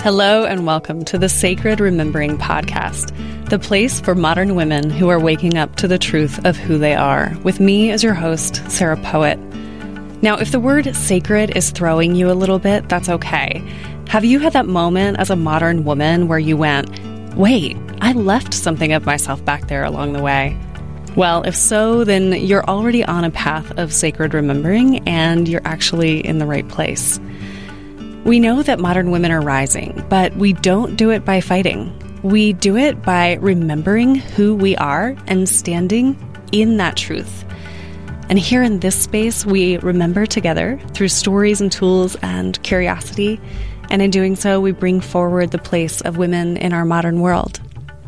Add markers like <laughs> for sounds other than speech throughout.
Hello, and welcome to the Sacred Remembering Podcast, the place for modern women who are waking up to the truth of who they are, with me as your host, Sarah Poet. Now, if the word sacred is throwing you a little bit, that's okay. Have you had that moment as a modern woman where you went, wait, I left something of myself back there along the way? Well, if so, then you're already on a path of sacred remembering and you're actually in the right place. We know that modern women are rising, but we don't do it by fighting. We do it by remembering who we are and standing in that truth. And here in this space, we remember together through stories and tools and curiosity. And in doing so, we bring forward the place of women in our modern world.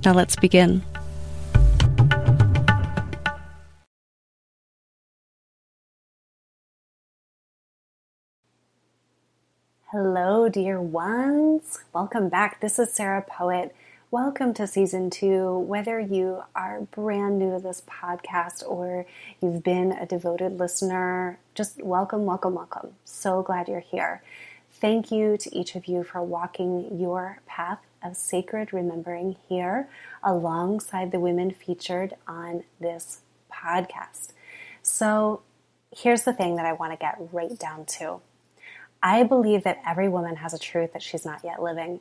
Now let's begin. Hello, dear ones. Welcome back. This is Sarah Poet. Welcome to season two. Whether you are brand new to this podcast or you've been a devoted listener, just welcome, welcome, welcome. So glad you're here. Thank you to each of you for walking your path of sacred remembering here alongside the women featured on this podcast. So, here's the thing that I want to get right down to. I believe that every woman has a truth that she's not yet living.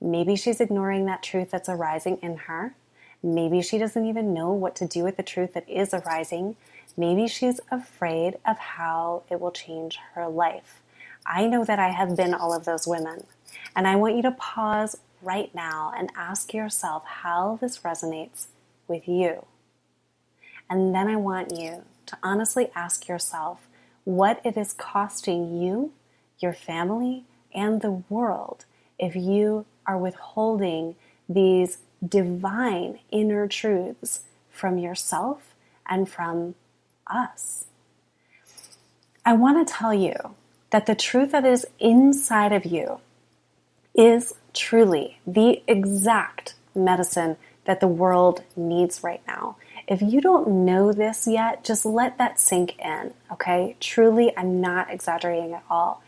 Maybe she's ignoring that truth that's arising in her. Maybe she doesn't even know what to do with the truth that is arising. Maybe she's afraid of how it will change her life. I know that I have been all of those women. And I want you to pause right now and ask yourself how this resonates with you. And then I want you to honestly ask yourself what it is costing you your family, and the world if you are withholding these divine inner truths from yourself and from us. I want to tell you that the truth that is inside of you is truly the exact medicine that the world needs right now. If you don't know this yet, just let that sink in, okay? Truly, I'm not exaggerating at all.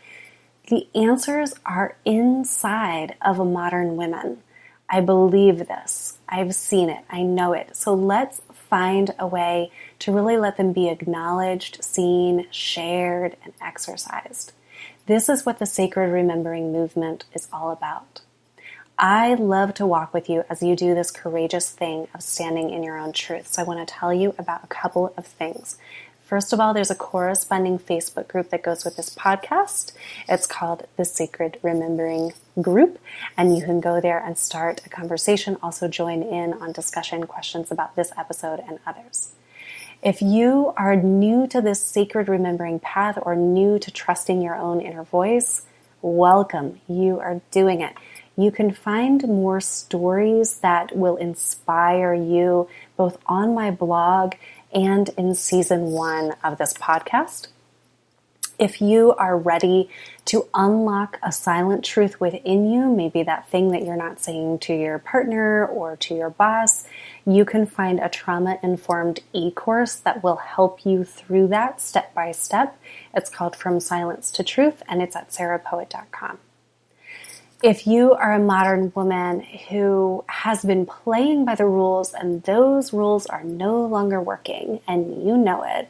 The answers are inside of a modern woman. I believe this. I've seen it. I know it. So let's find a way to really let them be acknowledged, seen, shared, and exercised. This is what the Sacred Remembering Movement is all about. I love to walk with you as you do this courageous thing of standing in your own truth. So I want to tell you about a couple of things First of all, there's a corresponding Facebook group that goes with this podcast. It's called the Sacred Remembering Group, and you can go there and start a conversation. Also, join in on discussion questions about this episode and others. If you are new to this sacred remembering path or new to trusting your own inner voice, welcome. You are doing it. You can find more stories that will inspire you both on my blog and in season one of this podcast. If you are ready to unlock a silent truth within you, maybe that thing that you're not saying to your partner or to your boss, you can find a trauma informed e course that will help you through that step by step. It's called From Silence to Truth and it's at sarahpoet.com if you are a modern woman who has been playing by the rules and those rules are no longer working and you know it,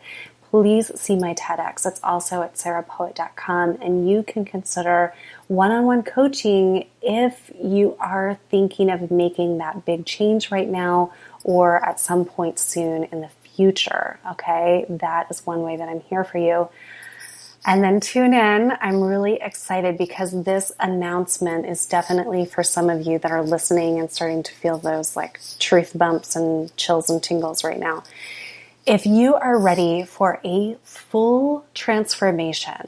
please see my TEDx. It's also at sarahpoet.com and you can consider one-on-one coaching if you are thinking of making that big change right now or at some point soon in the future. Okay. That is one way that I'm here for you. And then tune in. I'm really excited because this announcement is definitely for some of you that are listening and starting to feel those like truth bumps and chills and tingles right now. If you are ready for a full transformation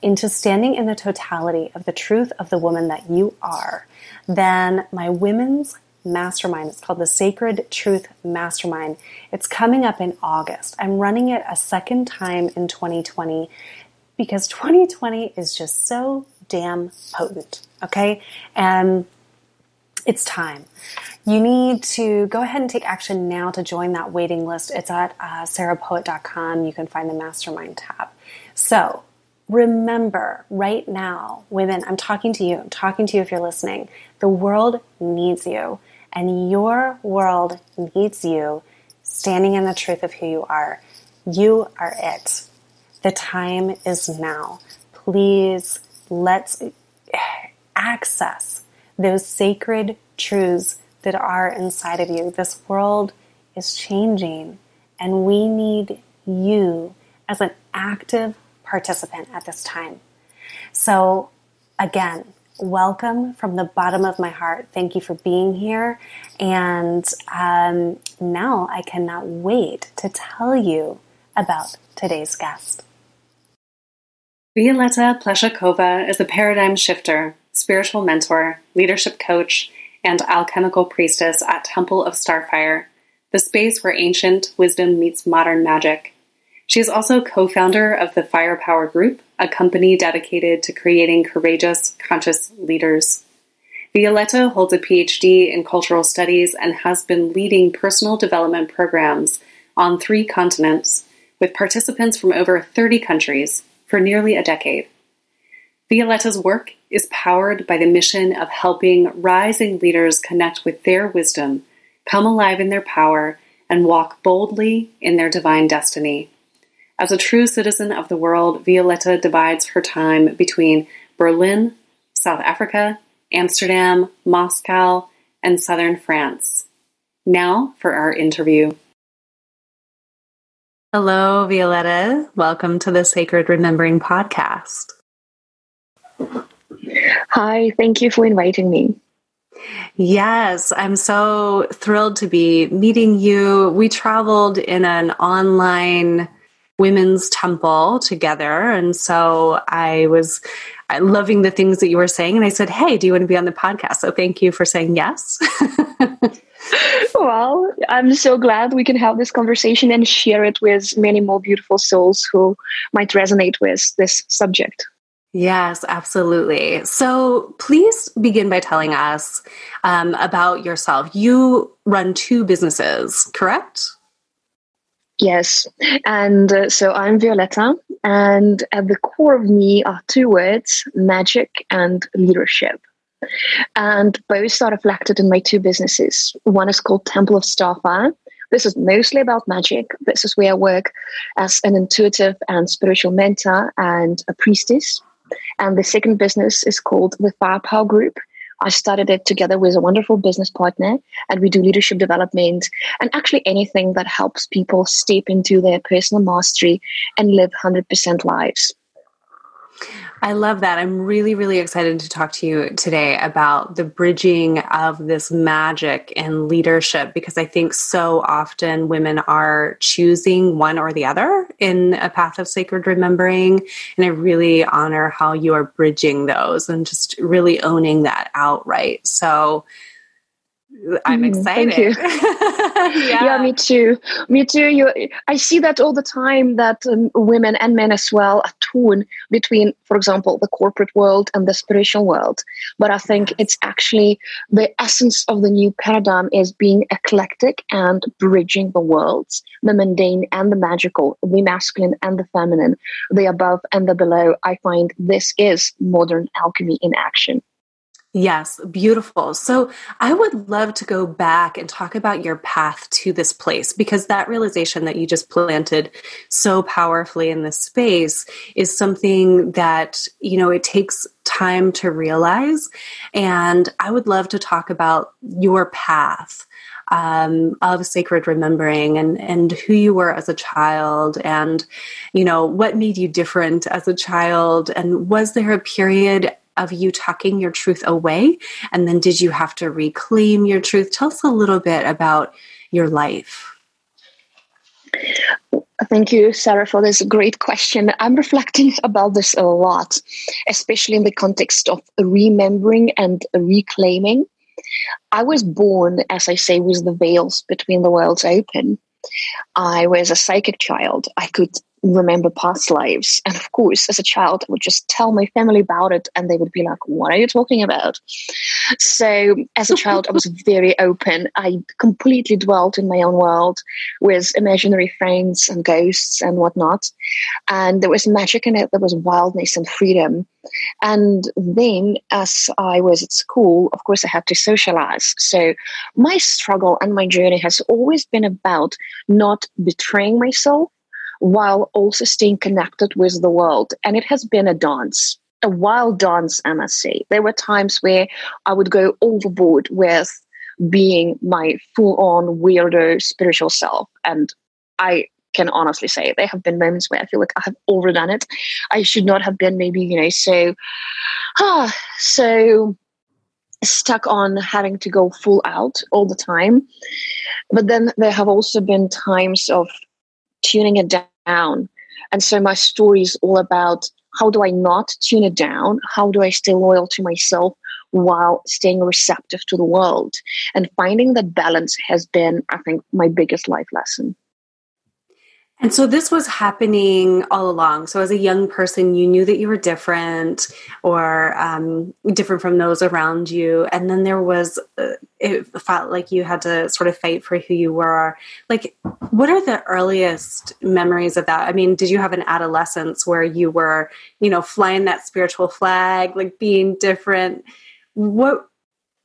into standing in the totality of the truth of the woman that you are, then my women's mastermind. It's called the Sacred Truth Mastermind. It's coming up in August. I'm running it a second time in 2020 because 2020 is just so damn potent. Okay. And it's time. You need to go ahead and take action now to join that waiting list. It's at uh, sarahpoet.com. You can find the mastermind tab. So remember right now, women, I'm talking to you. I'm talking to you if you're listening. The world needs you, and your world needs you standing in the truth of who you are. You are it. The time is now. Please let's access those sacred truths that are inside of you. This world is changing, and we need you as an active participant at this time. So, again, welcome from the bottom of my heart. Thank you for being here. And um, now I cannot wait to tell you about today's guest. Violetta Pleshakova is a paradigm shifter, spiritual mentor, leadership coach, and alchemical priestess at Temple of Starfire, the space where ancient wisdom meets modern magic. She is also co founder of the Firepower Group, a company dedicated to creating courageous, conscious leaders. Violetta holds a PhD in cultural studies and has been leading personal development programs on three continents with participants from over 30 countries for nearly a decade. Violetta's work is powered by the mission of helping rising leaders connect with their wisdom, come alive in their power, and walk boldly in their divine destiny. As a true citizen of the world, Violetta divides her time between Berlin, South Africa, Amsterdam, Moscow, and southern France. Now for our interview. Hello, Violetta. Welcome to the Sacred Remembering podcast. Hi, thank you for inviting me. Yes, I'm so thrilled to be meeting you. We traveled in an online women's temple together. And so I was loving the things that you were saying. And I said, Hey, do you want to be on the podcast? So thank you for saying yes. <laughs> well, I'm so glad we can have this conversation and share it with many more beautiful souls who might resonate with this subject. Yes, absolutely. So please begin by telling us um, about yourself. You run two businesses, correct? Yes. And uh, so I'm Violetta, and at the core of me are two words magic and leadership. And both are reflected in my two businesses. One is called Temple of Starfire. This is mostly about magic. This is where I work as an intuitive and spiritual mentor and a priestess. And the second business is called the Firepower Group. I started it together with a wonderful business partner, and we do leadership development and actually anything that helps people step into their personal mastery and live 100% lives. I love that. I'm really, really excited to talk to you today about the bridging of this magic and leadership because I think so often women are choosing one or the other in a path of sacred remembering. And I really honor how you are bridging those and just really owning that outright. So, I'm mm-hmm. excited. Thank you. <laughs> yeah. yeah. me too. Me too. You, I see that all the time that um, women and men as well torn between, for example, the corporate world and the spiritual world. But I think it's actually the essence of the new paradigm is being eclectic and bridging the worlds, the mundane and the magical, the masculine and the feminine, the above and the below. I find this is modern alchemy in action. Yes, beautiful. So I would love to go back and talk about your path to this place because that realization that you just planted so powerfully in this space is something that, you know, it takes time to realize. And I would love to talk about your path. Um, of sacred remembering and and who you were as a child and you know what made you different as a child and was there a period of you tucking your truth away? And then did you have to reclaim your truth? Tell us a little bit about your life. Thank you, Sarah, for this great question. I'm reflecting about this a lot, especially in the context of remembering and reclaiming. I was born, as I say, with the veils between the worlds open. I was a psychic child. I could remember past lives. And of course, as a child, I would just tell my family about it, and they would be like, What are you talking about? So, as a child, I was <laughs> very open. I completely dwelt in my own world with imaginary friends and ghosts and whatnot. And there was magic in it, there was wildness and freedom. And then, as I was at school, of course, I had to socialize. So, my struggle and my journey has always been about not betraying myself while also staying connected with the world. And it has been a dance, a wild dance, I must say. There were times where I would go overboard with being my full on weirdo spiritual self. And I can honestly say there have been moments where I feel like I have overdone it. I should not have been maybe, you know, so ah so stuck on having to go full out all the time. But then there have also been times of tuning it down. And so my story is all about how do I not tune it down? How do I stay loyal to myself while staying receptive to the world? And finding that balance has been, I think, my biggest life lesson. And so this was happening all along. So as a young person, you knew that you were different or um, different from those around you. And then there was, uh, it felt like you had to sort of fight for who you were. Like, what are the earliest memories of that? I mean, did you have an adolescence where you were, you know, flying that spiritual flag, like being different? What,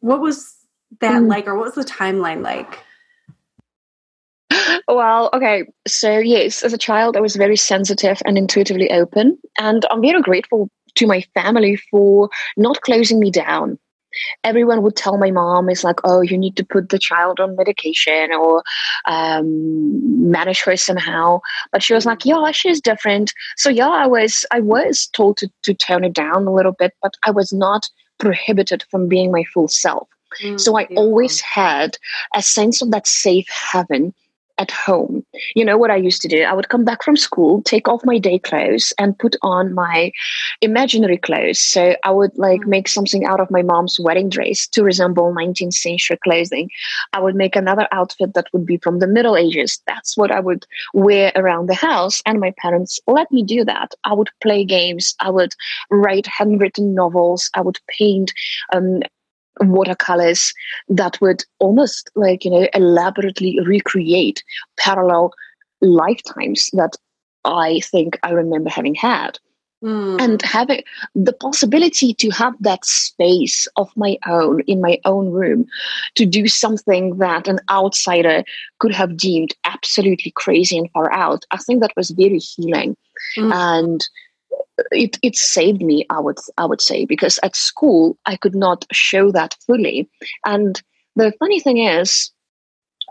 what was that mm. like, or what was the timeline like? Well, okay. So, yes, as a child, I was very sensitive and intuitively open. And I'm very grateful to my family for not closing me down. Everyone would tell my mom, it's like, oh, you need to put the child on medication or um, manage her somehow." But she was like, "Yeah, she's different." So yeah, I was I was told to to tone it down a little bit, but I was not prohibited from being my full self. Mm, so I always had a sense of that safe haven at home. You know what I used to do? I would come back from school, take off my day clothes, and put on my imaginary clothes. So I would like mm. make something out of my mom's wedding dress to resemble 19th century clothing. I would make another outfit that would be from the Middle Ages. That's what I would wear around the house. And my parents let me do that. I would play games. I would write handwritten novels. I would paint um, watercolors that would almost like you know elaborately recreate parallel lifetimes that i think i remember having had mm. and having the possibility to have that space of my own in my own room to do something that an outsider could have deemed absolutely crazy and far out i think that was very healing mm. and it, it saved me i would i would say because at school i could not show that fully. And the funny thing is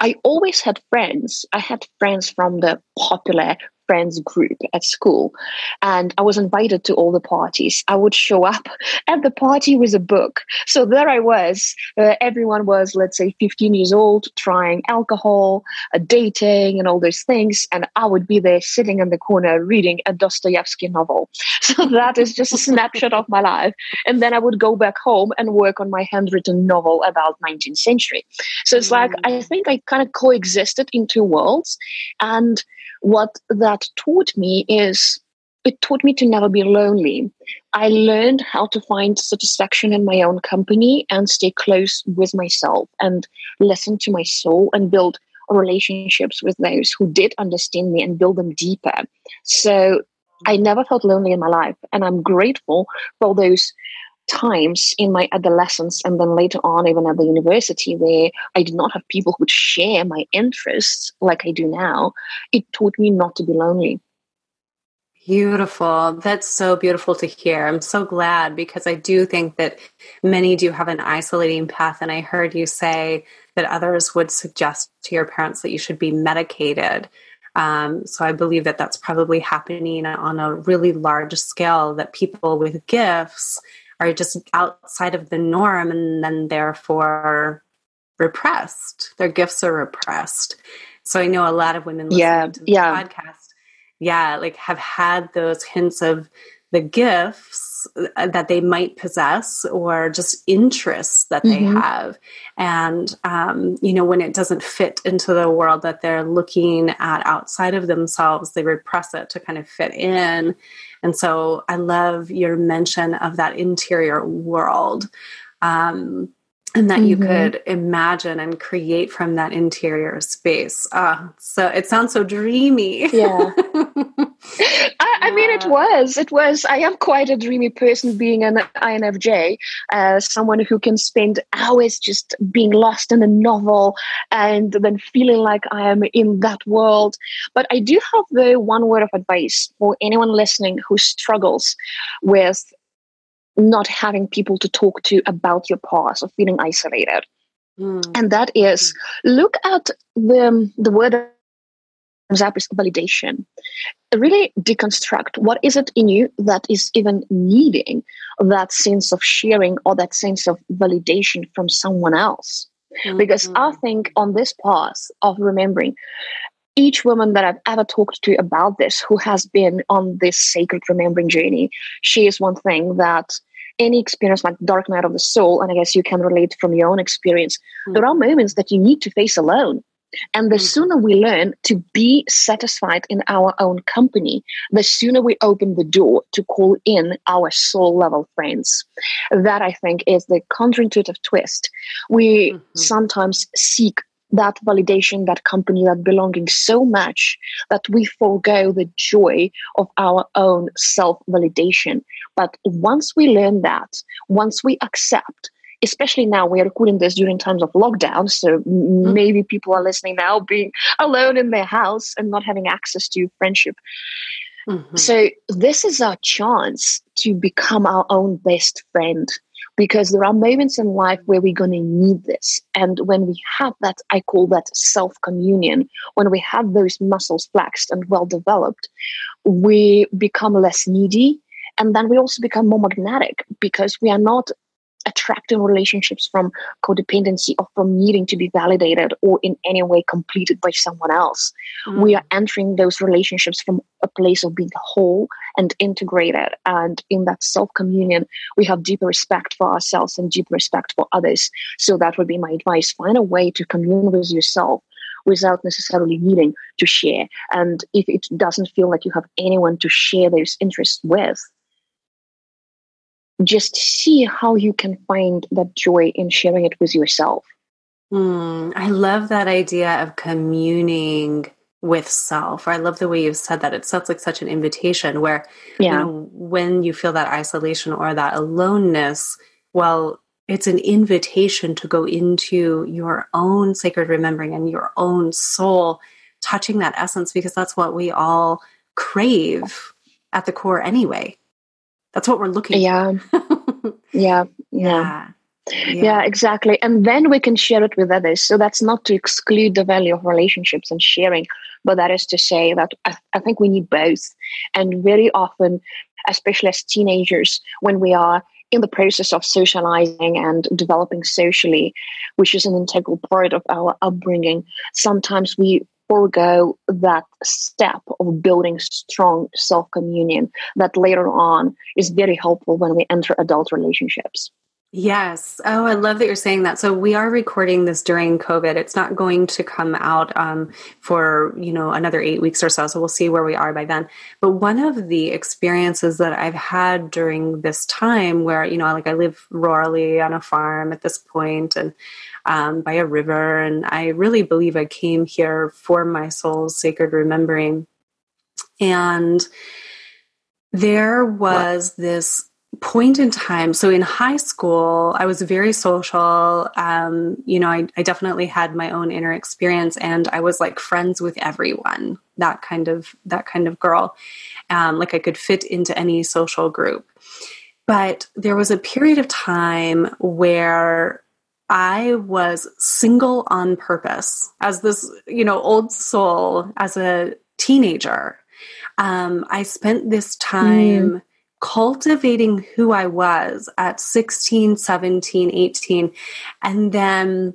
i always had friends. I had friends from the popular friends group at school and I was invited to all the parties. I would show up <laughs> at the party with a book. So there I was. Uh, everyone was, let's say, 15 years old, trying alcohol, uh, dating, and all those things. And I would be there sitting in the corner reading a Dostoevsky novel. <laughs> So that is just a snapshot of my life. And then I would go back home and work on my handwritten novel about 19th century. So it's mm. like, I think I kind of coexisted in two worlds. And what that taught me is it taught me to never be lonely. I learned how to find satisfaction in my own company and stay close with myself and listen to my soul and build relationships with those who did understand me and build them deeper. So I never felt lonely in my life. And I'm grateful for those times in my adolescence and then later on even at the university where i did not have people who would share my interests like i do now it taught me not to be lonely Beautiful. That's so beautiful to hear. I'm so glad because I do think that many do have an isolating path. And I heard you say that others would suggest to your parents that you should be medicated. Um, so I believe that that's probably happening on a really large scale, that people with gifts are just outside of the norm and then therefore repressed. Their gifts are repressed. So I know a lot of women listening yeah, to the yeah. podcast, yeah, like have had those hints of the gifts gifts uh, that they might possess or just interests that they mm-hmm. have. And, um, you know, when it doesn't fit into the world that they're looking at outside of themselves, they repress it to kind of fit in. And so I love your mention of that interior world. Um, and that mm-hmm. you could imagine and create from that interior space. Uh, so it sounds so dreamy. Yeah. <laughs> I, mean, it was. It was. I am quite a dreamy person being an INFJ, uh, someone who can spend hours just being lost in a novel and then feeling like I am in that world. But I do have the one word of advice for anyone listening who struggles with not having people to talk to about your past or feeling isolated. Mm. And that is mm. look at the, the word up is validation. Really deconstruct what is it in you that is even needing that sense of sharing or that sense of validation from someone else. Mm-hmm. Because I think on this path of remembering, each woman that I've ever talked to about this who has been on this sacred remembering journey she is one thing that any experience like dark night of the soul, and I guess you can relate from your own experience, mm-hmm. there are moments that you need to face alone. And the mm-hmm. sooner we learn to be satisfied in our own company, the sooner we open the door to call in our soul level friends. That I think is the counterintuitive twist. We mm-hmm. sometimes seek that validation, that company, that belonging so much that we forego the joy of our own self validation. But once we learn that, once we accept, especially now we are recording this during times of lockdown, so mm-hmm. maybe people are listening now being alone in their house and not having access to friendship. Mm-hmm. So this is our chance to become our own best friend because there are moments in life where we're going to need this. And when we have that, I call that self communion, when we have those muscles flexed and well developed, we become less needy. And then we also become more magnetic because we are not attracting relationships from codependency or from needing to be validated or in any way completed by someone else. Mm. We are entering those relationships from a place of being whole and integrated. And in that self communion, we have deep respect for ourselves and deep respect for others. So that would be my advice. Find a way to commune with yourself without necessarily needing to share. And if it doesn't feel like you have anyone to share those interests with, just see how you can find that joy in sharing it with yourself. Mm, I love that idea of communing with self. I love the way you've said that. It sounds like such an invitation where, yeah. you know, when you feel that isolation or that aloneness, well, it's an invitation to go into your own sacred remembering and your own soul, touching that essence, because that's what we all crave at the core anyway. That's what we're looking <laughs> yeah. yeah. Yeah. Yeah. yeah. exactly. And then we can share it with others. So that's not to exclude the value of relationships and sharing, but that is to say that I, I think we need both. And very often, especially as teenagers, when we are in the process of socializing and developing socially, which is an integral part of our upbringing, sometimes we forego that step of building strong self communion that later on is very helpful when we enter adult relationships. Yes. Oh, I love that you're saying that. So we are recording this during COVID. It's not going to come out um, for you know another eight weeks or so. So we'll see where we are by then. But one of the experiences that I've had during this time, where you know, like I live rurally on a farm at this point, and um, by a river. And I really believe I came here for my soul's sacred remembering. And there was this point in time so in high school i was very social um, you know I, I, definitely had my own inner experience and i was like friends with everyone that kind of that kind of girl um, like i could fit into any social group but there was a period of time where I was single on purpose as this, you know, old soul as a teenager. Um, I spent this time mm. cultivating who I was at 16, 17, 18. And then,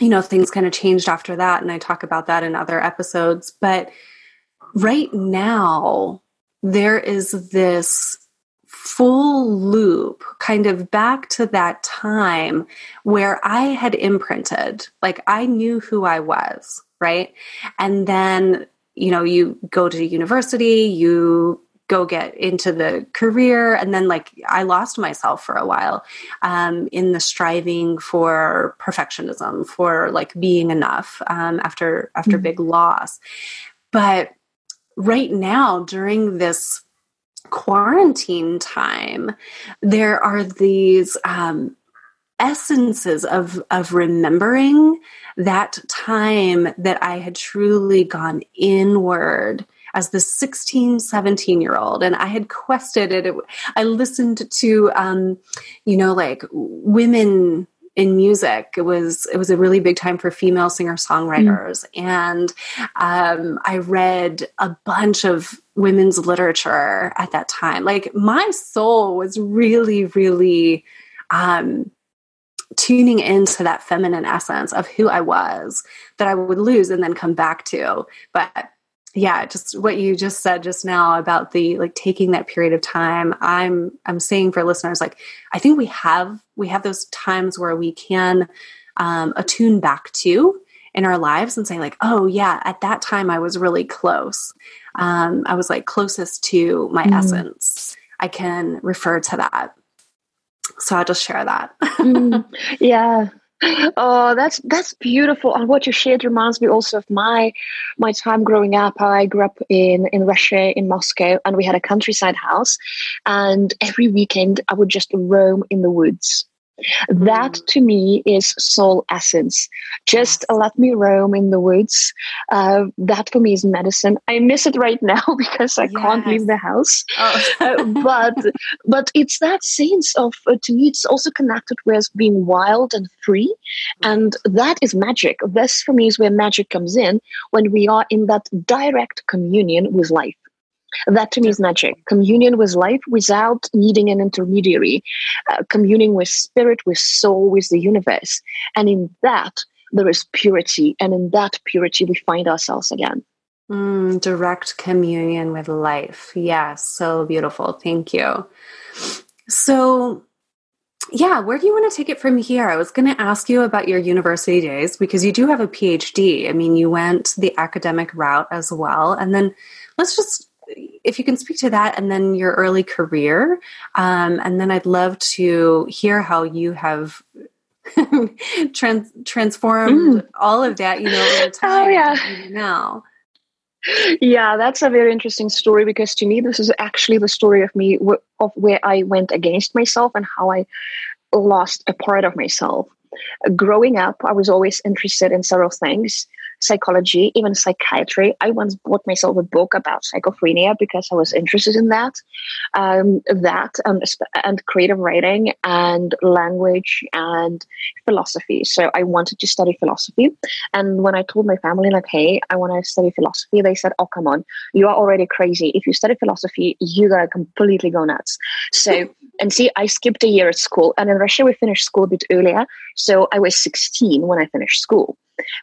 you know, things kind of changed after that. And I talk about that in other episodes. But right now, there is this full loop kind of back to that time where I had imprinted, like I knew who I was, right? And then, you know, you go to university, you go get into the career and then like i lost myself for a while um, in the striving for perfectionism for like being enough um, after after mm-hmm. big loss but right now during this quarantine time, there are these um, essences of of remembering that time that I had truly gone inward as the 16 17 year old and i had quested it, i listened to um, you know like women in music. It was it was a really big time for female singer songwriters, mm. and um, I read a bunch of women's literature at that time. Like my soul was really, really um, tuning into that feminine essence of who I was that I would lose and then come back to. But yeah just what you just said just now about the like taking that period of time i'm i'm saying for listeners like i think we have we have those times where we can um, attune back to in our lives and saying like oh yeah at that time i was really close. Um, i was like closest to my mm. essence. I can refer to that. So i'll just share that. Mm. <laughs> yeah oh, that's that's beautiful. And what you shared reminds me also of my my time growing up. I grew up in in Russia, in Moscow, and we had a countryside house. And every weekend, I would just roam in the woods. That to me is soul essence. Just let me roam in the woods. Uh, that for me is medicine. I miss it right <laughs> now because I yes. can't leave the house. Oh. uh, but but it's that sense of uh, to me it's also connected with being wild and free, and that is magic. This for me is where magic comes in when we are in that direct communion with life. That to me is magic. Communion with life without needing an intermediary, uh, communing with spirit, with soul, with the universe. And in that, there is purity. And in that purity, we find ourselves again. Mm, direct communion with life. Yes, so beautiful. Thank you. So, yeah, where do you want to take it from here? I was going to ask you about your university days because you do have a PhD. I mean, you went the academic route as well. And then let's just if you can speak to that and then your early career, um, and then I'd love to hear how you have <laughs> trans- transformed mm. all of that, you know, over <laughs> oh, time. Oh, yeah. Now. Yeah, that's a very interesting story because to me, this is actually the story of me of where I went against myself and how I lost a part of myself. Growing up, I was always interested in several things psychology, even psychiatry. I once bought myself a book about schizophrenia because I was interested in that. Um, that and, and creative writing and language and philosophy. So I wanted to study philosophy. And when I told my family, like, hey, I want to study philosophy, they said, oh, come on, you are already crazy. If you study philosophy, you're to completely go nuts. So, <laughs> and see, I skipped a year at school. And in Russia, we finished school a bit earlier. So I was 16 when I finished school.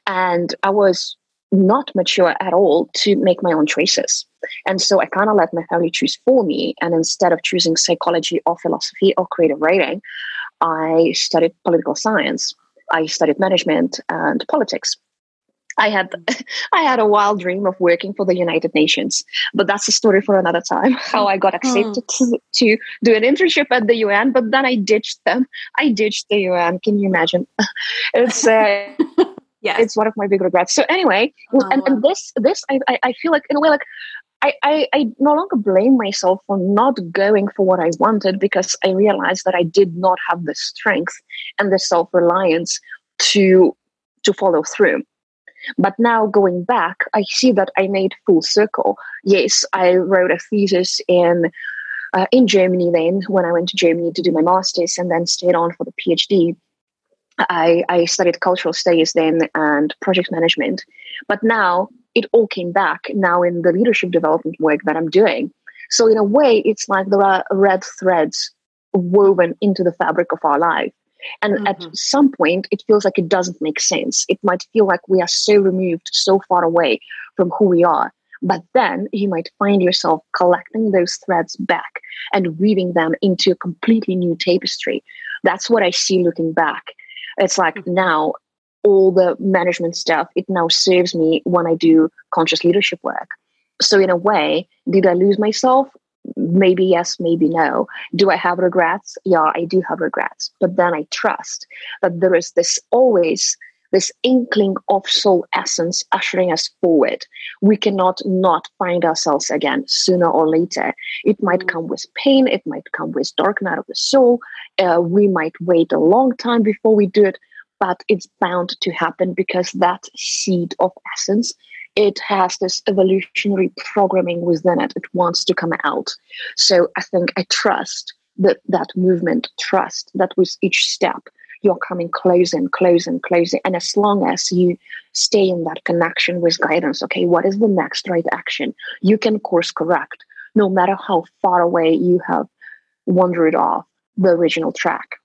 And I was not mature at all to make my own choices. And so I kind of let my family choose for me. And instead of choosing psychology or philosophy or creative writing, I studied political science. I studied management and politics. I had <laughs> I had a wild dream of working for the United Nations, but that's a story for another time. <laughs> How I got accepted mm. to, to, do an internship at the UN, but then I ditched them. I ditched the UN. Can you imagine? <laughs> It's uh, yeah, it's one of my big regrets. So anyway, oh, and, wow. and this this I, I, I feel like in a way like I, I, I no longer blame myself for not going for what I wanted because I realized that I did not have the strength and the self reliance to to follow through. But now going back, I see that I made full circle. Yes, I wrote a thesis in uh, in Germany then when I went to Germany to do my master's and then stayed on for the PhD. I, I studied cultural studies then and project management. But now it all came back now in the leadership development work that I'm doing. So, in a way, it's like there are red threads woven into the fabric of our life. And mm-hmm. at some point, it feels like it doesn't make sense. It might feel like we are so removed, so far away from who we are. But then you might find yourself collecting those threads back and weaving them into a completely new tapestry. That's what I see looking back. It's like mm-hmm. now all the management stuff, it now serves me when I do conscious leadership work. So, in a way, did I lose myself? Maybe yes, maybe no. Do I have regrets? Yeah, I do have regrets. But then I trust that there is this always this inkling of soul essence ushering us forward. We cannot not find ourselves again sooner or later. It might mm. come with pain, it might come with dark night of the soul. Uh, we might wait a long time before we do it, but it's bound to happen because that seed of essence it has this evolutionary programming within it. It wants to come out. So I think I trust that that movement, trust that with each step, you're coming closer and closer and closer. And as long as you stay in that connection with guidance, okay, what is the next right action? You can course correct no matter how far away you have wandered off the original track.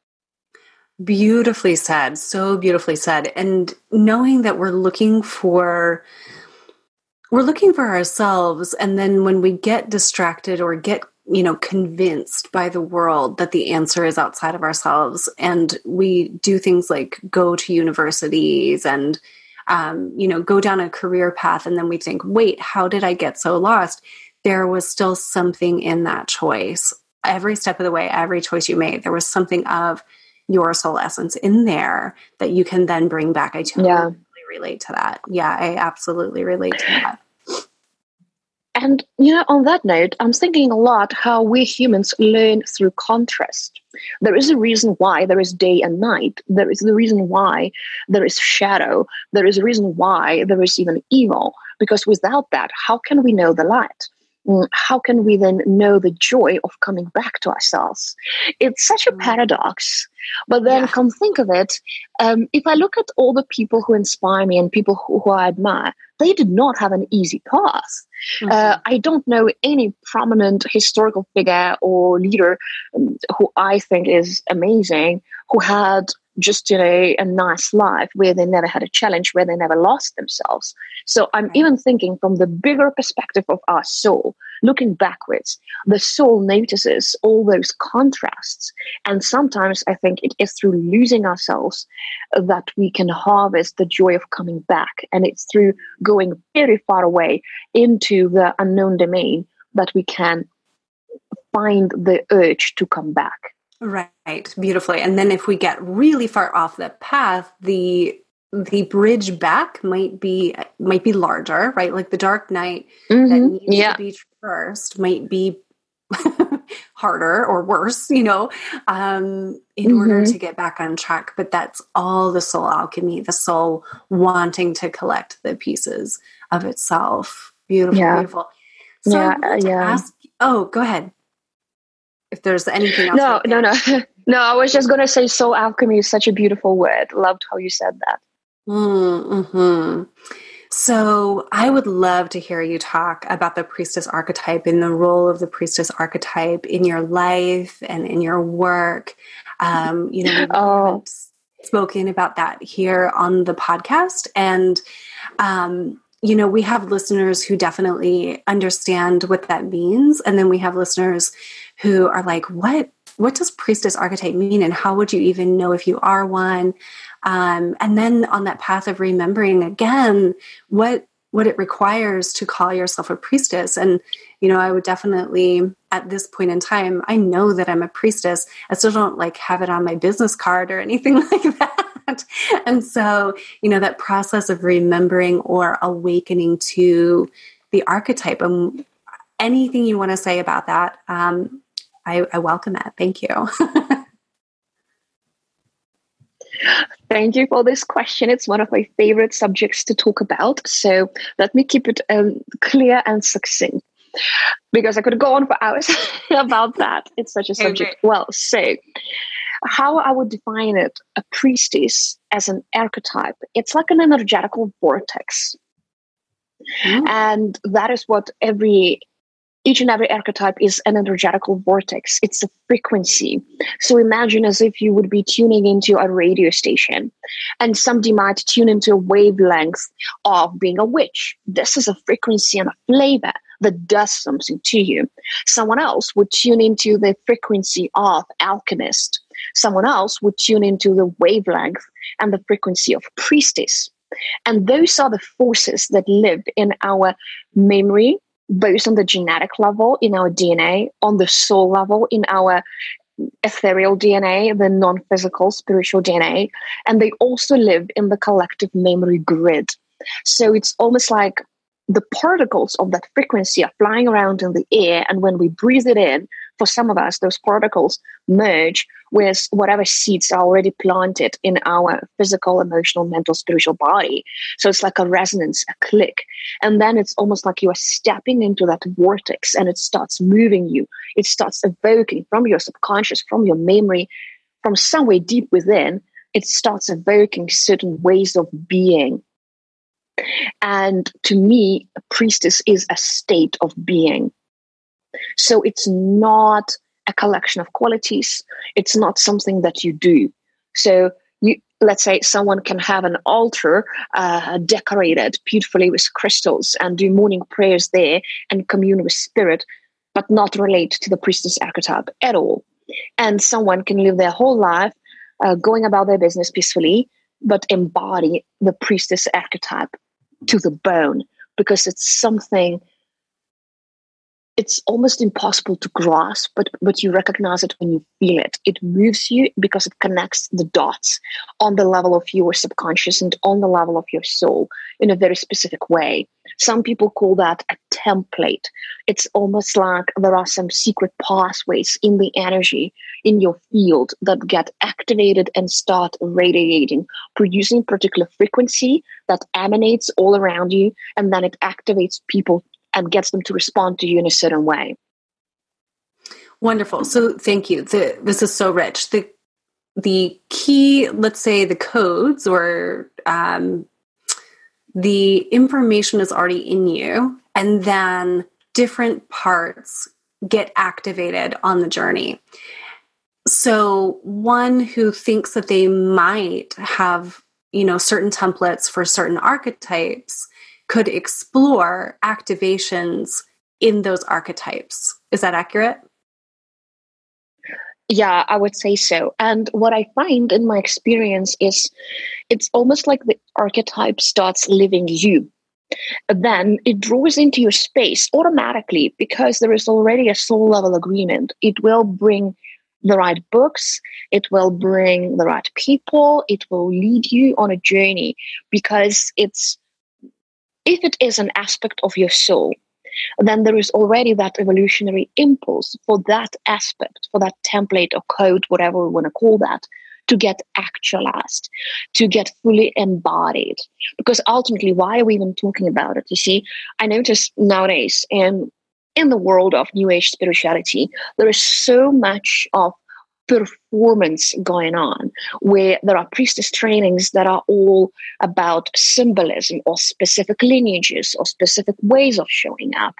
Beautifully said. So beautifully said. And knowing that we're looking for we're looking for ourselves and then when we get distracted or get you know convinced by the world that the answer is outside of ourselves. And we do things like go to universities and um, you know go down a career path. And then we think wait how did i get so lost? There was still something in that choice. Every step of the way every choice you made there was something of your soul essence in there that you can then bring back. I totally yeah. relate to that. Yeah i absolutely relate to that and, you know, on that note, I'm thinking a lot how we humans learn through contrast. There is a reason why there is day and night. There is the reason why there is shadow. There is a reason why there is even evil. Because without that, how can we know the light? Mm, how can we then know the joy of coming back to ourselves? It's such a mm. paradox. But then, yeah. come think of it, um, if I look at all the people who inspire me and people who, who I admire, they did not have an easy path. Mm-hmm. Uh, I don't know any prominent historical figure or leader um, who I think is amazing who had just you know a nice life where they never had a challenge where they never lost themselves so i'm right. even thinking from the bigger perspective of our soul looking backwards the soul notices all those contrasts and sometimes i think it is through losing ourselves that we can harvest the joy of coming back and it's through going very far away into the unknown domain that we can find the urge to come back Right, beautifully. And then if we get really far off the path, the the bridge back might be might be larger, right? Like the dark night mm-hmm. that needs yeah. to be traversed might be <laughs> harder or worse, you know, um, in mm-hmm. order to get back on track. But that's all the soul alchemy, the soul wanting to collect the pieces of itself. Beautiful, yeah. beautiful. So yeah, yeah. ask. Oh, go ahead if there's anything else. No, no, no. <laughs> no, I was just going to say soul alchemy is such a beautiful word. Loved how you said that. Mm-hmm. So, I would love to hear you talk about the priestess archetype and the role of the priestess archetype in your life and in your work. Um, you know, oh. spoken about that here on the podcast. And, um, you know, we have listeners who definitely understand what that means. And then we have listeners who are like, what? What does priestess archetype mean, and how would you even know if you are one? Um, and then on that path of remembering again what what it requires to call yourself a priestess. And you know, I would definitely at this point in time, I know that I'm a priestess. I still don't like have it on my business card or <laughs> anything like that. And so, you know, that process of remembering or awakening to the archetype and um, anything you want to say about that, um, I, I welcome it. Thank you. <laughs> Thank you for this question. It's one of my favorite subjects to talk about. So let me keep it um, clear and succinct because I could go on for hours <laughs> about that. It's such a subject. Okay. Well, so how I would define it a priestess as an archetype, it's like an energetical vortex. Mm. And that is what every each and every archetype is an energetical vortex. It's a frequency. So imagine as if you would be tuning into a radio station and somebody might tune into a wavelength of being a witch. This is a frequency and a flavor that does something to you. Someone else would tune into the frequency of alchemist. Someone else would tune into the wavelength and the frequency of priestess. And those are the forces that live in our memory, both on the genetic level in our DNA, on the soul level in our ethereal DNA, the non physical spiritual DNA, and they also live in the collective memory grid. So it's almost like the particles of that frequency are flying around in the air. And when we breathe it in, for some of us, those particles merge with whatever seeds are already planted in our physical, emotional, mental, spiritual body. So it's like a resonance, a click. And then it's almost like you are stepping into that vortex and it starts moving you. It starts evoking from your subconscious, from your memory, from somewhere deep within. It starts evoking certain ways of being and to me, a priestess is a state of being. So it's not a collection of qualities. It's not something that you do. So you, let's say someone can have an altar uh, decorated beautifully with crystals and do morning prayers there and commune with spirit, but not relate to the priestess archetype at all. And someone can live their whole life uh, going about their business peacefully, but embody the priestess archetype to the bone because it's something it's almost impossible to grasp, but but you recognize it when you feel it. It moves you because it connects the dots on the level of your subconscious and on the level of your soul in a very specific way. Some people call that a template. It's almost like there are some secret pathways in the energy in your field that get activated and start radiating, producing particular frequency that emanates all around you, and then it activates people and gets them to respond to you in a certain way. Wonderful. So thank you. The, this is so rich. The the key, let's say, the codes or um, the information is already in you, and then different parts get activated on the journey. So one who thinks that they might have, you know, certain templates for certain archetypes could explore activations in those archetypes. Is that accurate? Yeah, I would say so. And what I find in my experience is it's almost like the archetype starts living you. Then it draws into your space automatically because there is already a soul level agreement. It will bring the right books, it will bring the right people, it will lead you on a journey because it's if it is an aspect of your soul, then there is already that evolutionary impulse for that aspect, for that template or code, whatever we want to call that, to get actualized, to get fully embodied. Because ultimately, why are we even talking about it? You see, I notice nowadays, and in the world of New Age spirituality, there is so much of performance going on where there are priestess trainings that are all about symbolism or specific lineages or specific ways of showing up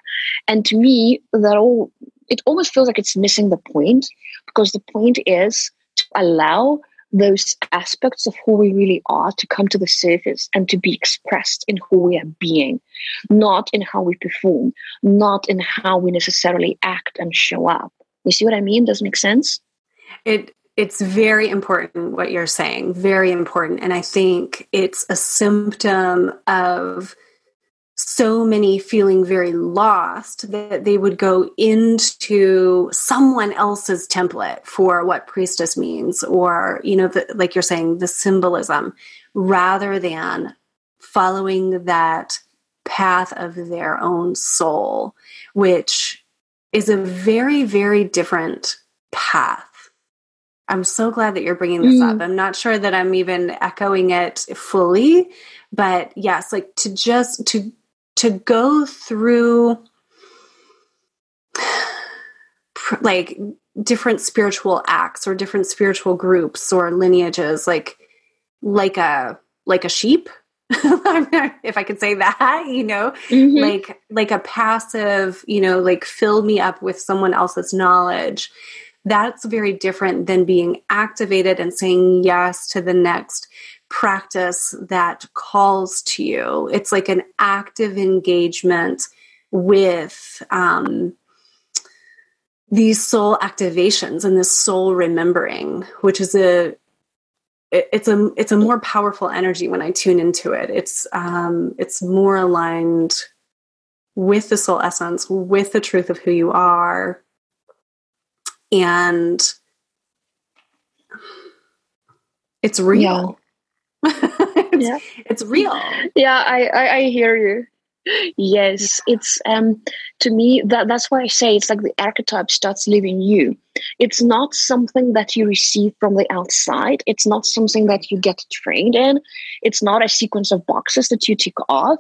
and to me that all it almost feels like it's missing the point because the point is to allow those aspects of who we really are to come to the surface and to be expressed in who we are being, not in how we perform, not in how we necessarily act and show up. You see what I mean? Does make sense? It it's very important what you're saying, very important. And I think it's a symptom of so many feeling very lost that they would go into someone else's template for what priestess means or you know the, like you're saying the symbolism rather than following that path of their own soul which is a very very different path I'm so glad that you're bringing this mm. up. I'm not sure that I'm even echoing it fully, but yes, like to just to to go through <sighs> like different spiritual acts or different spiritual groups or lineages like like a like a sheep <laughs> if I could say that, <laughs> you know, mm-hmm. like like a passive, you know, like fill me up with someone else's knowledge. That's very different than being activated and saying yes to the next practice that calls to you. It's like an active engagement with um, these soul activations and this soul remembering, which is a it's a it's a more powerful energy when I tune into it. It's um, it's more aligned with the soul essence, with the truth of who you are, and it's real. Yeah. <laughs> it's, yeah. it's real. Yeah, I, I, I hear you yes it's um to me that that's why i say it's like the archetype starts living you it's not something that you receive from the outside it's not something that you get trained in it's not a sequence of boxes that you tick off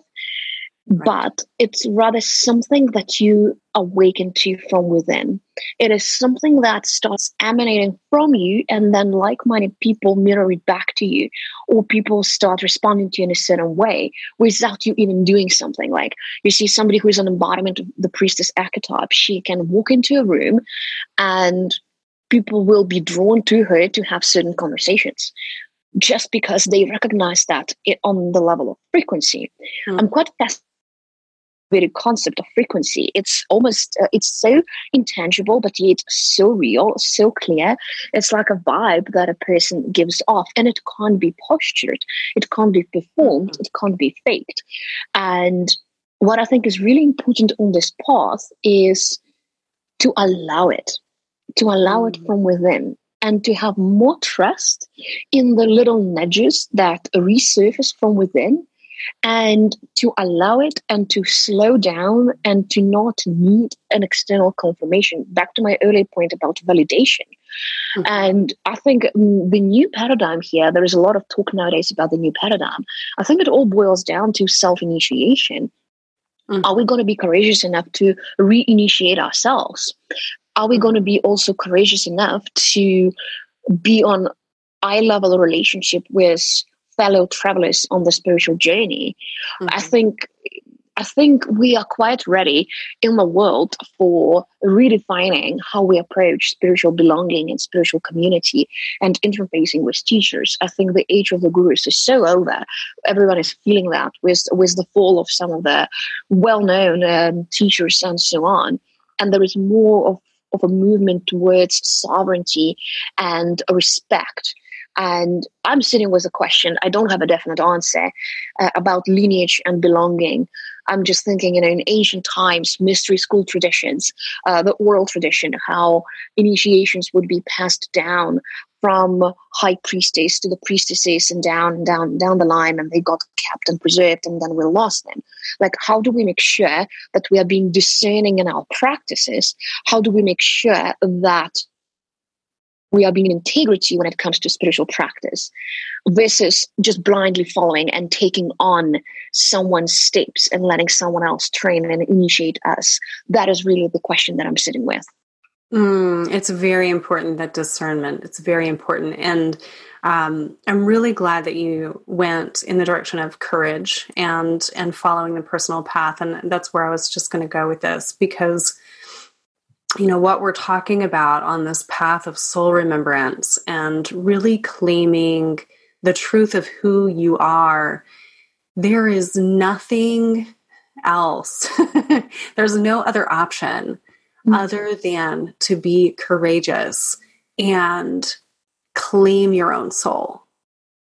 but it's rather something that you awaken to from within. It is something that starts emanating from you, and then like minded people mirror it back to you, or people start responding to you in a certain way without you even doing something. Like you see somebody who is an embodiment of the priestess archetype, she can walk into a room and people will be drawn to her to have certain conversations just because they recognize that it on the level of frequency. Mm. I'm quite fascinated very concept of frequency. It's almost, uh, it's so intangible, but yet so real, so clear. It's like a vibe that a person gives off, and it can't be postured, it can't be performed, it can't be faked. And what I think is really important on this path is to allow it, to allow it mm. from within. And to have more trust in the little nudges that resurface from within and to allow it and to slow down and to not need an external confirmation. Back to my earlier point about validation. Mm-hmm. And I think mm, the new paradigm here, there is a lot of talk nowadays about the new paradigm. I think it all boils down to self initiation. Mm-hmm. Are we going to be courageous enough to re initiate ourselves? Are we going to be also courageous enough to be on eye level relationship with fellow travelers on the spiritual journey. Mm-hmm. I think I think we are quite ready in the world for redefining how we approach spiritual belonging and spiritual community and interfacing with teachers. I think the age of the gurus is so over. Everyone is feeling that with with the fall of some of the well-known um, teachers and so on. And there is more of, of a movement towards sovereignty and a respect and I'm sitting with a question. I don't have a definite answer uh, about lineage and belonging. I'm just thinking, you know, in ancient times, mystery school traditions, uh, the oral tradition, how initiations would be passed down from high priestess to the priestesses and down and down down the line and they got kept and preserved and then we lost them like how do we make sure that we are being discerning in our practices how do we make sure that we are being integrity when it comes to spiritual practice versus just blindly following and taking on someone's steps and letting someone else train and initiate us. That is really the question that I'm sitting with. Mm, it's very important that discernment. It's very important. And um, I'm really glad that you went in the direction of courage and and following the personal path. And that's where I was just going to go with this because you know what we're talking about on this path of soul remembrance and really claiming the truth of who you are there is nothing else <laughs> there's no other option mm-hmm. other than to be courageous and claim your own soul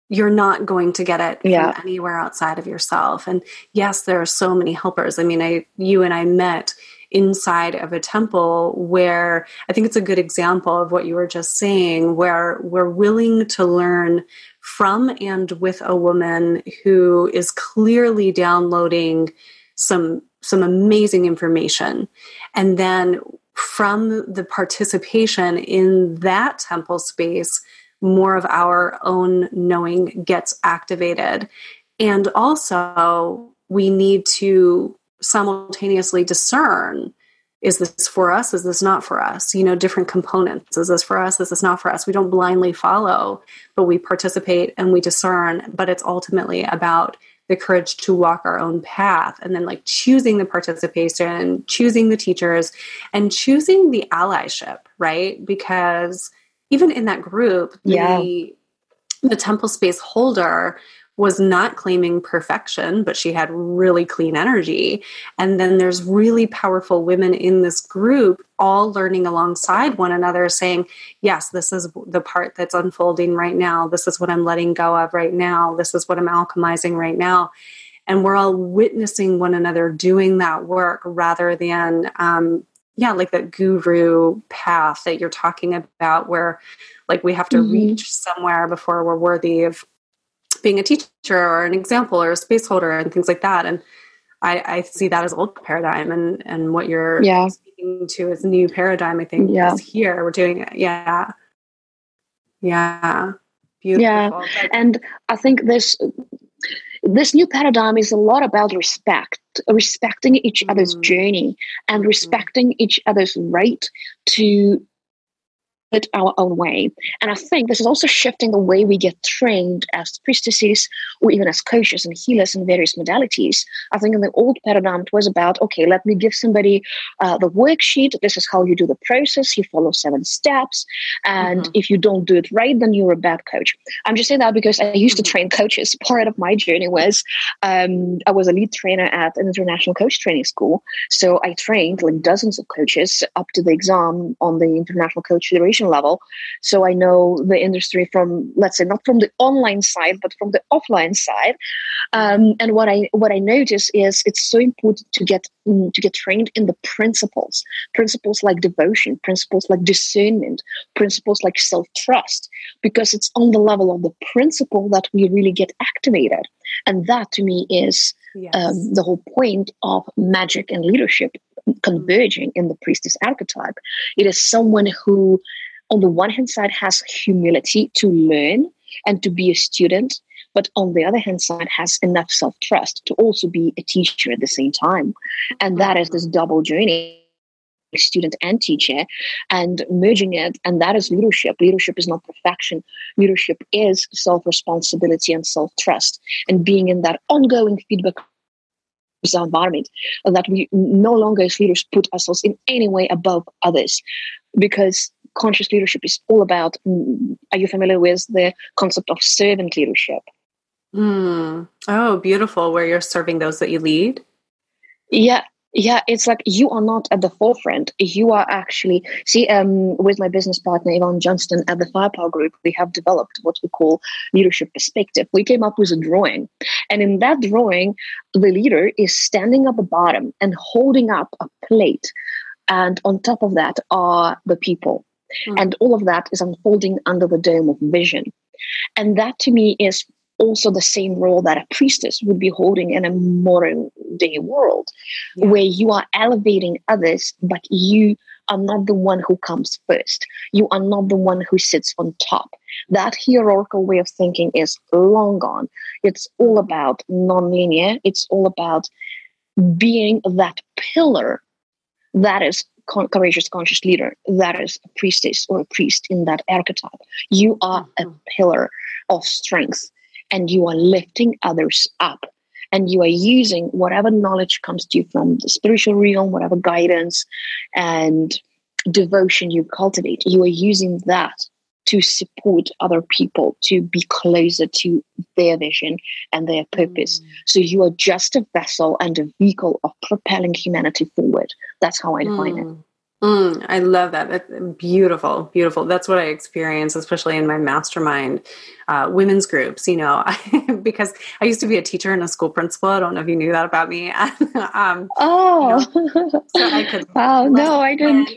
you're not going to get it yeah. anywhere outside of yourself and yes there are so many helpers i mean i you and i met inside of a temple where I think it's a good example of what you were just saying, where we're willing to learn from and with a woman who is clearly downloading some some amazing information. And then from the participation in that temple space more of our own knowing gets activated. And also we need to simultaneously discern is this for us? Is this not for us? You know different components. Is this for us? Is this not for us? We don't blindly follow but we participate and we discern but it's ultimately about the courage to walk our own path and then like choosing the participation choosing the teachers and choosing the allyship right? Because even in that group yeah. the the temple space holder was not claiming perfection, but she had really clean energy. And then there's really powerful women in this group, all learning alongside one another, saying, Yes, this is the part that's unfolding right now. This is what I'm letting go of right now. This is what I'm alchemizing right now. And we're all witnessing one another doing that work rather than, um, yeah, like that guru path that you're talking about, where like we have to mm-hmm. reach somewhere before we're worthy of being a teacher or an example or a space holder and things like that. And I, I see that as old paradigm and, and what you're yeah. speaking to is a new paradigm, I think yeah. is here. We're doing it. Yeah. Yeah. Beautiful. Yeah. And I think this this new paradigm is a lot about respect, respecting each mm-hmm. other's journey and mm-hmm. respecting each other's right to it our own way. And I think this is also shifting the way we get trained as priestesses or even as coaches and healers in various modalities. I think in the old paradigm, it was about, okay, let me give somebody uh, the worksheet. This is how you do the process. You follow seven steps. And mm-hmm. if you don't do it right, then you're a bad coach. I'm just saying that because I used mm-hmm. to train coaches. <laughs> Part of my journey was um, I was a lead trainer at an international coach training school. So I trained like dozens of coaches up to the exam on the International Coach Federation level. So I know the industry from, let's say, not from the online side, but from the offline side. Um, and what I what I notice is it's so important to get mm, to get trained in the principles, principles like devotion, principles like discernment, principles like self trust, because it's on the level of the principle that we really get activated. And that to me is yes. um, the whole point of magic and leadership converging in the priestess archetype. It is someone who on the one hand side has humility to learn and to be a student but on the other hand side has enough self-trust to also be a teacher at the same time. And that is this double journey student and teacher and merging it and that is leadership. Leadership is not perfection. Leadership is self-responsibility and self-trust and being in that ongoing feedback environment that we no longer as leaders put ourselves in any way above others because conscious leadership is all about. Mm, are you familiar with the concept of servant leadership? Mm. Oh, beautiful. Where you're serving those that you lead? Yeah. Yeah, it's like you are not at the forefront. You are actually see. Um, with my business partner Yvonne Johnston at the Firepower Group, we have developed what we call leadership perspective. We came up with a drawing, and in that drawing, the leader is standing at the bottom and holding up a plate, and on top of that are the people. Mm. And all of that is unfolding under the dome of vision. And that to me is also the same role that a priestess would be holding in a modern day world, yeah. where you are elevating others, but you are not the one who comes first. You are not the one who sits on top. That hierarchical way of thinking is long gone. It's all about nonlinear, it's all about being that pillar that is con- courageous conscious leader that is a priestess or a priest in that archetype you are mm-hmm. a pillar of strength and you are lifting others up and you are using whatever knowledge comes to you from the spiritual realm whatever guidance and devotion you cultivate you are using that to support other people to be closer to their vision and their purpose. Mm. So you are just a vessel and a vehicle of propelling humanity forward. That's how I define mm. it. Mm, I love that. That's beautiful, beautiful. That's what I experience, especially in my mastermind uh, women's groups. You know, <laughs> because I used to be a teacher and a school principal. I don't know if you knew that about me. <laughs> um, oh, you know, so I could. <laughs> wow, no, I didn't.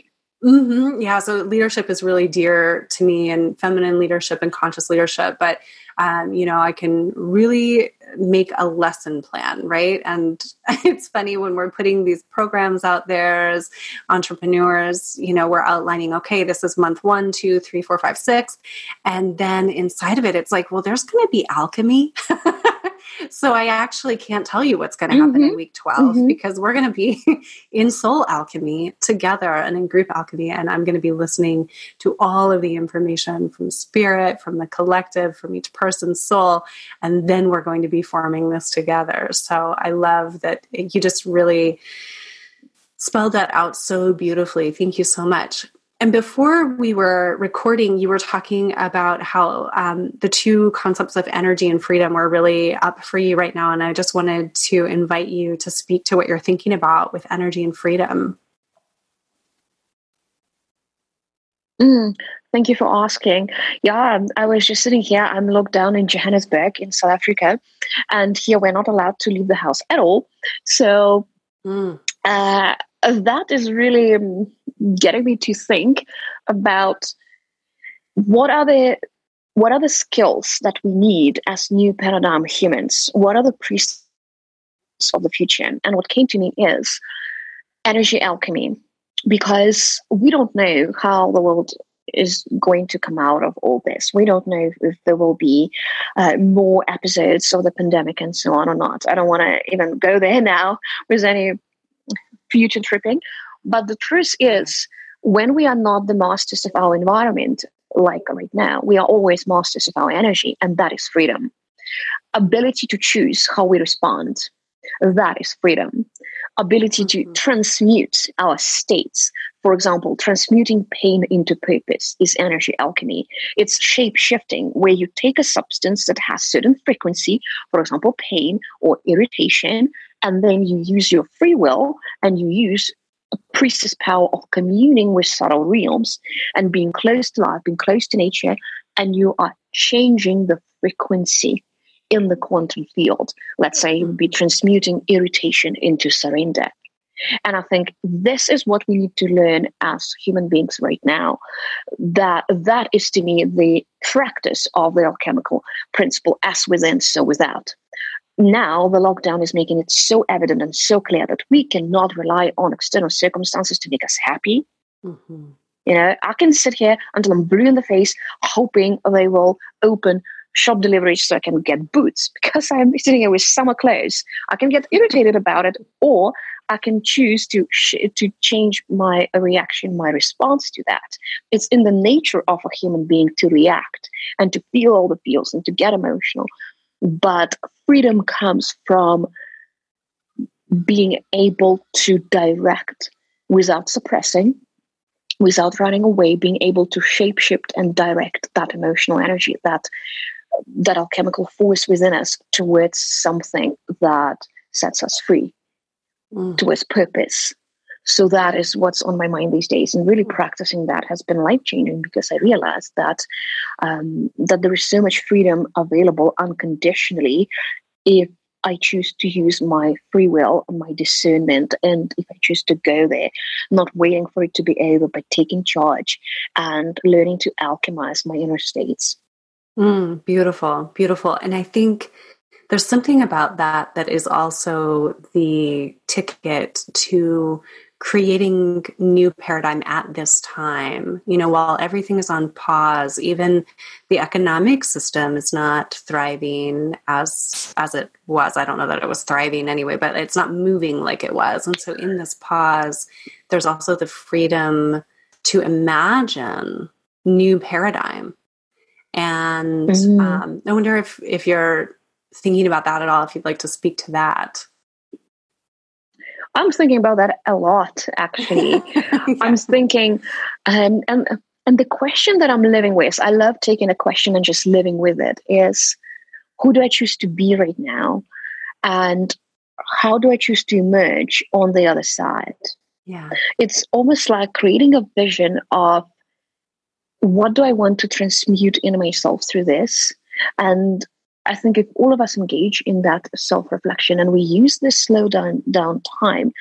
Mm-hmm. Yeah, so leadership is really dear to me, and feminine leadership and conscious leadership. But um, you know, I can really make a lesson plan, right? And <laughs> it's funny when we're putting these programs out there as entrepreneurs. You know, we're outlining, okay, this is month one, two, three, four, five, six, and then inside of it, it's like, well, there's going to be alchemy. <laughs> so I actually can't tell you what's going to happen mm-hmm. in week 12 mm-hmm. because we're going to be <laughs> in soul alchemy together and in group alchemy. And I'm going to be listening to all of the information from spirit, from the collective, from each person's soul. And then we're going to be forming this together. So I love that you just really spelled that out so beautifully. Thank you so much. And before we were recording, you were talking about how um, the two concepts of energy and freedom were really up for you right now. And I just wanted to invite you to speak to what you're thinking about with energy and freedom. Mm, thank you for asking. Yeah, I was just sitting here. I'm locked down in Johannesburg in South Africa, and here we're not allowed to leave the house at all. So mm. uh, that is really um, getting me to think about what are the what are the skills that we need as new paradigm humans what are the priests of the future and what came to me is energy alchemy because we don't know how the world is going to come out of all this. We don't know if there will be uh, more episodes of the pandemic and so on or not. I don't want to even go there now with any future tripping. But the truth is, when we are not the masters of our environment, like right now, we are always masters of our energy, and that is freedom. Ability to choose how we respond, that is freedom. Ability to mm-hmm. transmute our states. For example, transmuting pain into purpose is energy alchemy. It's shape shifting, where you take a substance that has certain frequency, for example, pain or irritation, and then you use your free will and you use a priestess power of communing with subtle realms and being close to life, being close to nature, and you are changing the frequency in the quantum field. Let's say you would be transmuting irritation into surrender. And I think this is what we need to learn as human beings right now. That that is to me the practice of the alchemical principle as within, so without now the lockdown is making it so evident and so clear that we cannot rely on external circumstances to make us happy. Mm-hmm. You know, I can sit here until I'm blue in the face, hoping they will open shop deliveries so I can get boots <laughs> because I'm sitting here with summer clothes. I can get irritated about it, or I can choose to sh- to change my reaction, my response to that. It's in the nature of a human being to react and to feel all the feels and to get emotional. But freedom comes from being able to direct without suppressing, without running away, being able to shape shift and direct that emotional energy, that that alchemical force within us towards something that sets us free, mm. towards purpose. So that is what's on my mind these days, and really practicing that has been life changing because I realized that um, that there is so much freedom available unconditionally if I choose to use my free will, my discernment, and if I choose to go there, not waiting for it to be over, but taking charge and learning to alchemize my inner states. Mm, beautiful, beautiful. And I think there's something about that that is also the ticket to creating new paradigm at this time. You know while everything is on pause even the economic system is not thriving as as it was. I don't know that it was thriving anyway but it's not moving like it was. And so in this pause there's also the freedom to imagine new paradigm. And mm-hmm. um, i wonder if if you're thinking about that at all if you'd like to speak to that I'm thinking about that a lot, actually. <laughs> yeah. I'm thinking, um, and and the question that I'm living with, I love taking a question and just living with it. Is who do I choose to be right now, and how do I choose to emerge on the other side? Yeah, it's almost like creating a vision of what do I want to transmute in myself through this, and I think if all of us engage in that self reflection and we use this slow down, down time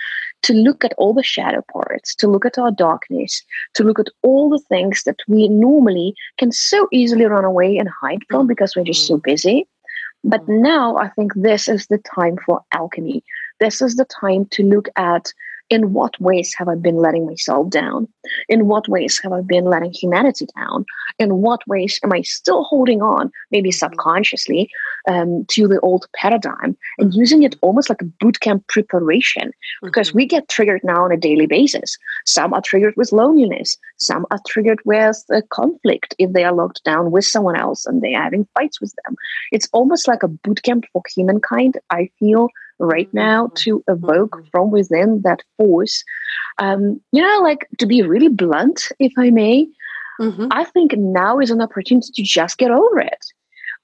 to look at all the shadow parts, to look at our darkness, to look at all the things that we normally can so easily run away and hide from because we're just so mm. busy. But mm. now I think this is the time for alchemy. This is the time to look at in what ways have I been letting myself down? In what ways have I been letting humanity down? In what ways am I still holding on, maybe subconsciously, um, to the old paradigm and using it almost like a bootcamp preparation? Because mm-hmm. we get triggered now on a daily basis. Some are triggered with loneliness. Some are triggered with a conflict if they are locked down with someone else and they are having fights with them. It's almost like a bootcamp for humankind, I feel right now to evoke from within that force. Um, you know, like to be really blunt, if I may, mm-hmm. I think now is an opportunity to just get over it.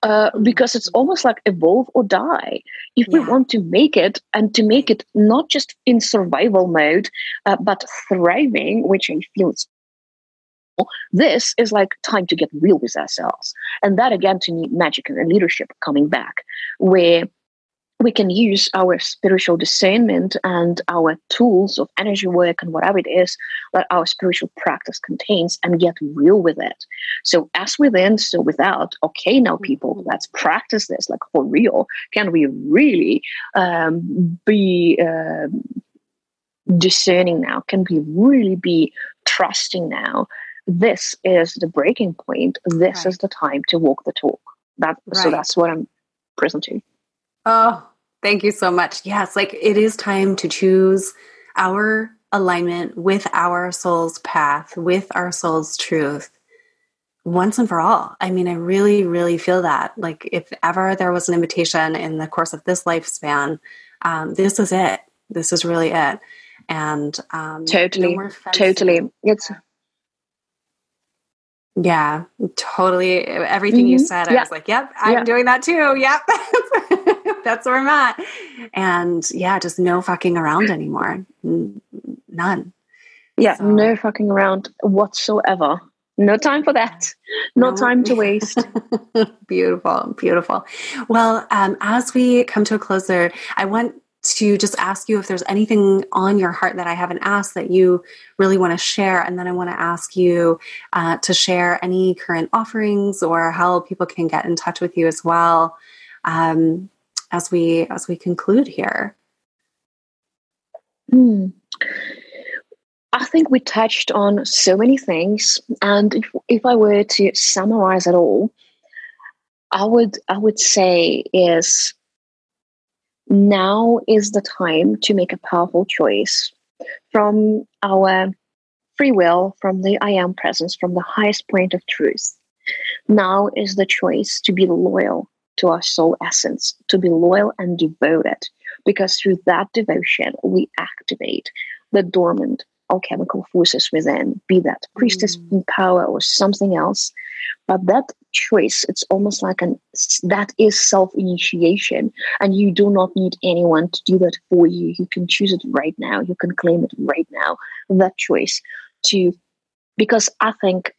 Uh, mm-hmm. because it's almost like evolve or die. If yeah. we want to make it and to make it not just in survival mode, uh, but thriving, which I feel is this is like time to get real with ourselves. And that again to me, magic and leadership coming back, where we can use our spiritual discernment and our tools of energy work and whatever it is that our spiritual practice contains and get real with it. So, as within, so without. Okay, now people, mm-hmm. let's practice this like for real. Can we really um, be uh, discerning now? Can we really be trusting now? This is the breaking point. This right. is the time to walk the talk. That right. so that's what I'm presenting. Oh, thank you so much. Yes, like it is time to choose our alignment with our soul's path, with our soul's truth once and for all. I mean, I really, really feel that. Like, if ever there was an invitation in the course of this lifespan, um, this is it. This is really it. And um, totally, no totally. It's yeah, totally. Everything mm-hmm. you said, I yeah. was like, yep, I'm yeah. doing that too. Yep. <laughs> That's where I'm at. And yeah, just no fucking around anymore. None. Yeah, so. no fucking around whatsoever. No time for that. No, no. time to waste. <laughs> beautiful, beautiful. Well, um, as we come to a close there, I want to just ask you if there's anything on your heart that I haven't asked that you really want to share. And then I want to ask you uh, to share any current offerings or how people can get in touch with you as well um, as we as we conclude here. Hmm. I think we touched on so many things, and if if I were to summarize it all, I would I would say is now is the time to make a powerful choice from our free will, from the I am presence, from the highest point of truth. Now is the choice to be loyal to our soul essence, to be loyal and devoted, because through that devotion, we activate the dormant alchemical forces within, be that priestess mm. power or something else. But that choice, it's almost like an that is self-initiation. And you do not need anyone to do that for you. You can choose it right now. You can claim it right now. That choice to because I think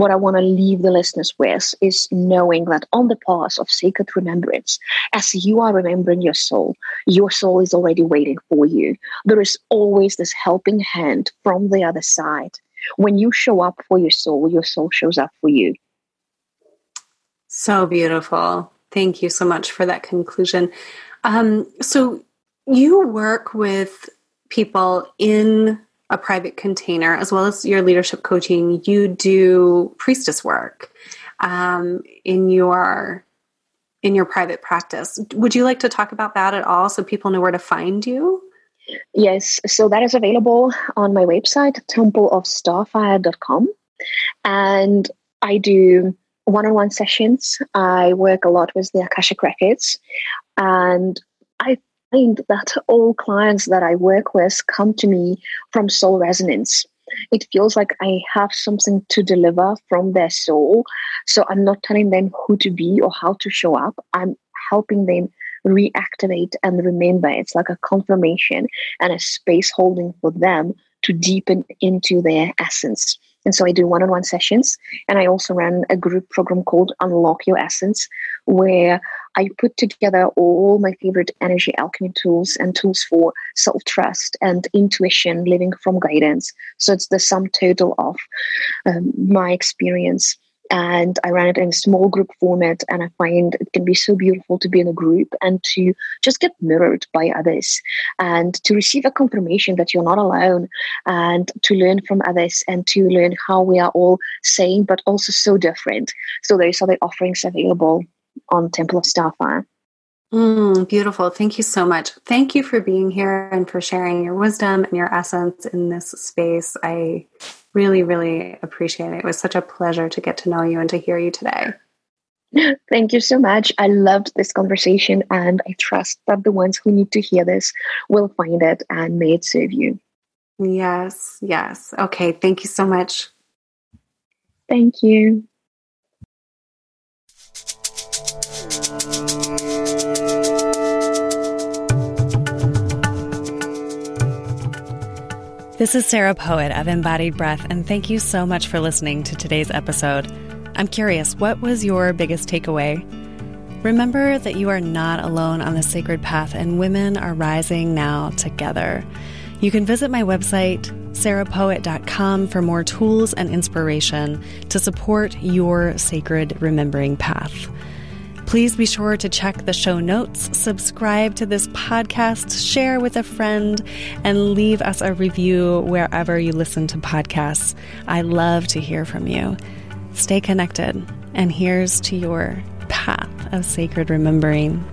what I want to leave the listeners with is knowing that on the path of sacred remembrance, as you are remembering your soul, your soul is already waiting for you. There is always this helping hand from the other side. When you show up for your soul, your soul shows up for you. So beautiful. Thank you so much for that conclusion. Um, so, you work with people in a private container, as well as your leadership coaching, you do priestess work um, in your in your private practice. Would you like to talk about that at all, so people know where to find you? Yes, so that is available on my website, templeofstarfire.com. And I do one on one sessions. I work a lot with the Akashic Records. And I find that all clients that I work with come to me from soul resonance. It feels like I have something to deliver from their soul. So I'm not telling them who to be or how to show up. I'm helping them reactivate and remember. It's like a confirmation and a space holding for them to deepen into their essence. And so I do one on one sessions. And I also run a group program called Unlock Your Essence, where I put together all my favorite energy alchemy tools and tools for self trust and intuition, living from guidance. So it's the sum total of um, my experience and I ran it in a small group format. And I find it can be so beautiful to be in a group and to just get mirrored by others and to receive a confirmation that you're not alone and to learn from others and to learn how we are all same but also so different. So those are the offerings available on Temple of Starfire. Mm, beautiful. Thank you so much. Thank you for being here and for sharing your wisdom and your essence in this space. I really, really appreciate it. It was such a pleasure to get to know you and to hear you today. <laughs> Thank you so much. I loved this conversation, and I trust that the ones who need to hear this will find it and may it serve you. Yes, yes. Okay. Thank you so much. Thank you. This is Sarah Poet of Embodied Breath, and thank you so much for listening to today's episode. I'm curious, what was your biggest takeaway? Remember that you are not alone on the sacred path, and women are rising now together. You can visit my website, sarahpoet.com, for more tools and inspiration to support your sacred remembering path. Please be sure to check the show notes, subscribe to this podcast, share with a friend, and leave us a review wherever you listen to podcasts. I love to hear from you. Stay connected, and here's to your path of sacred remembering.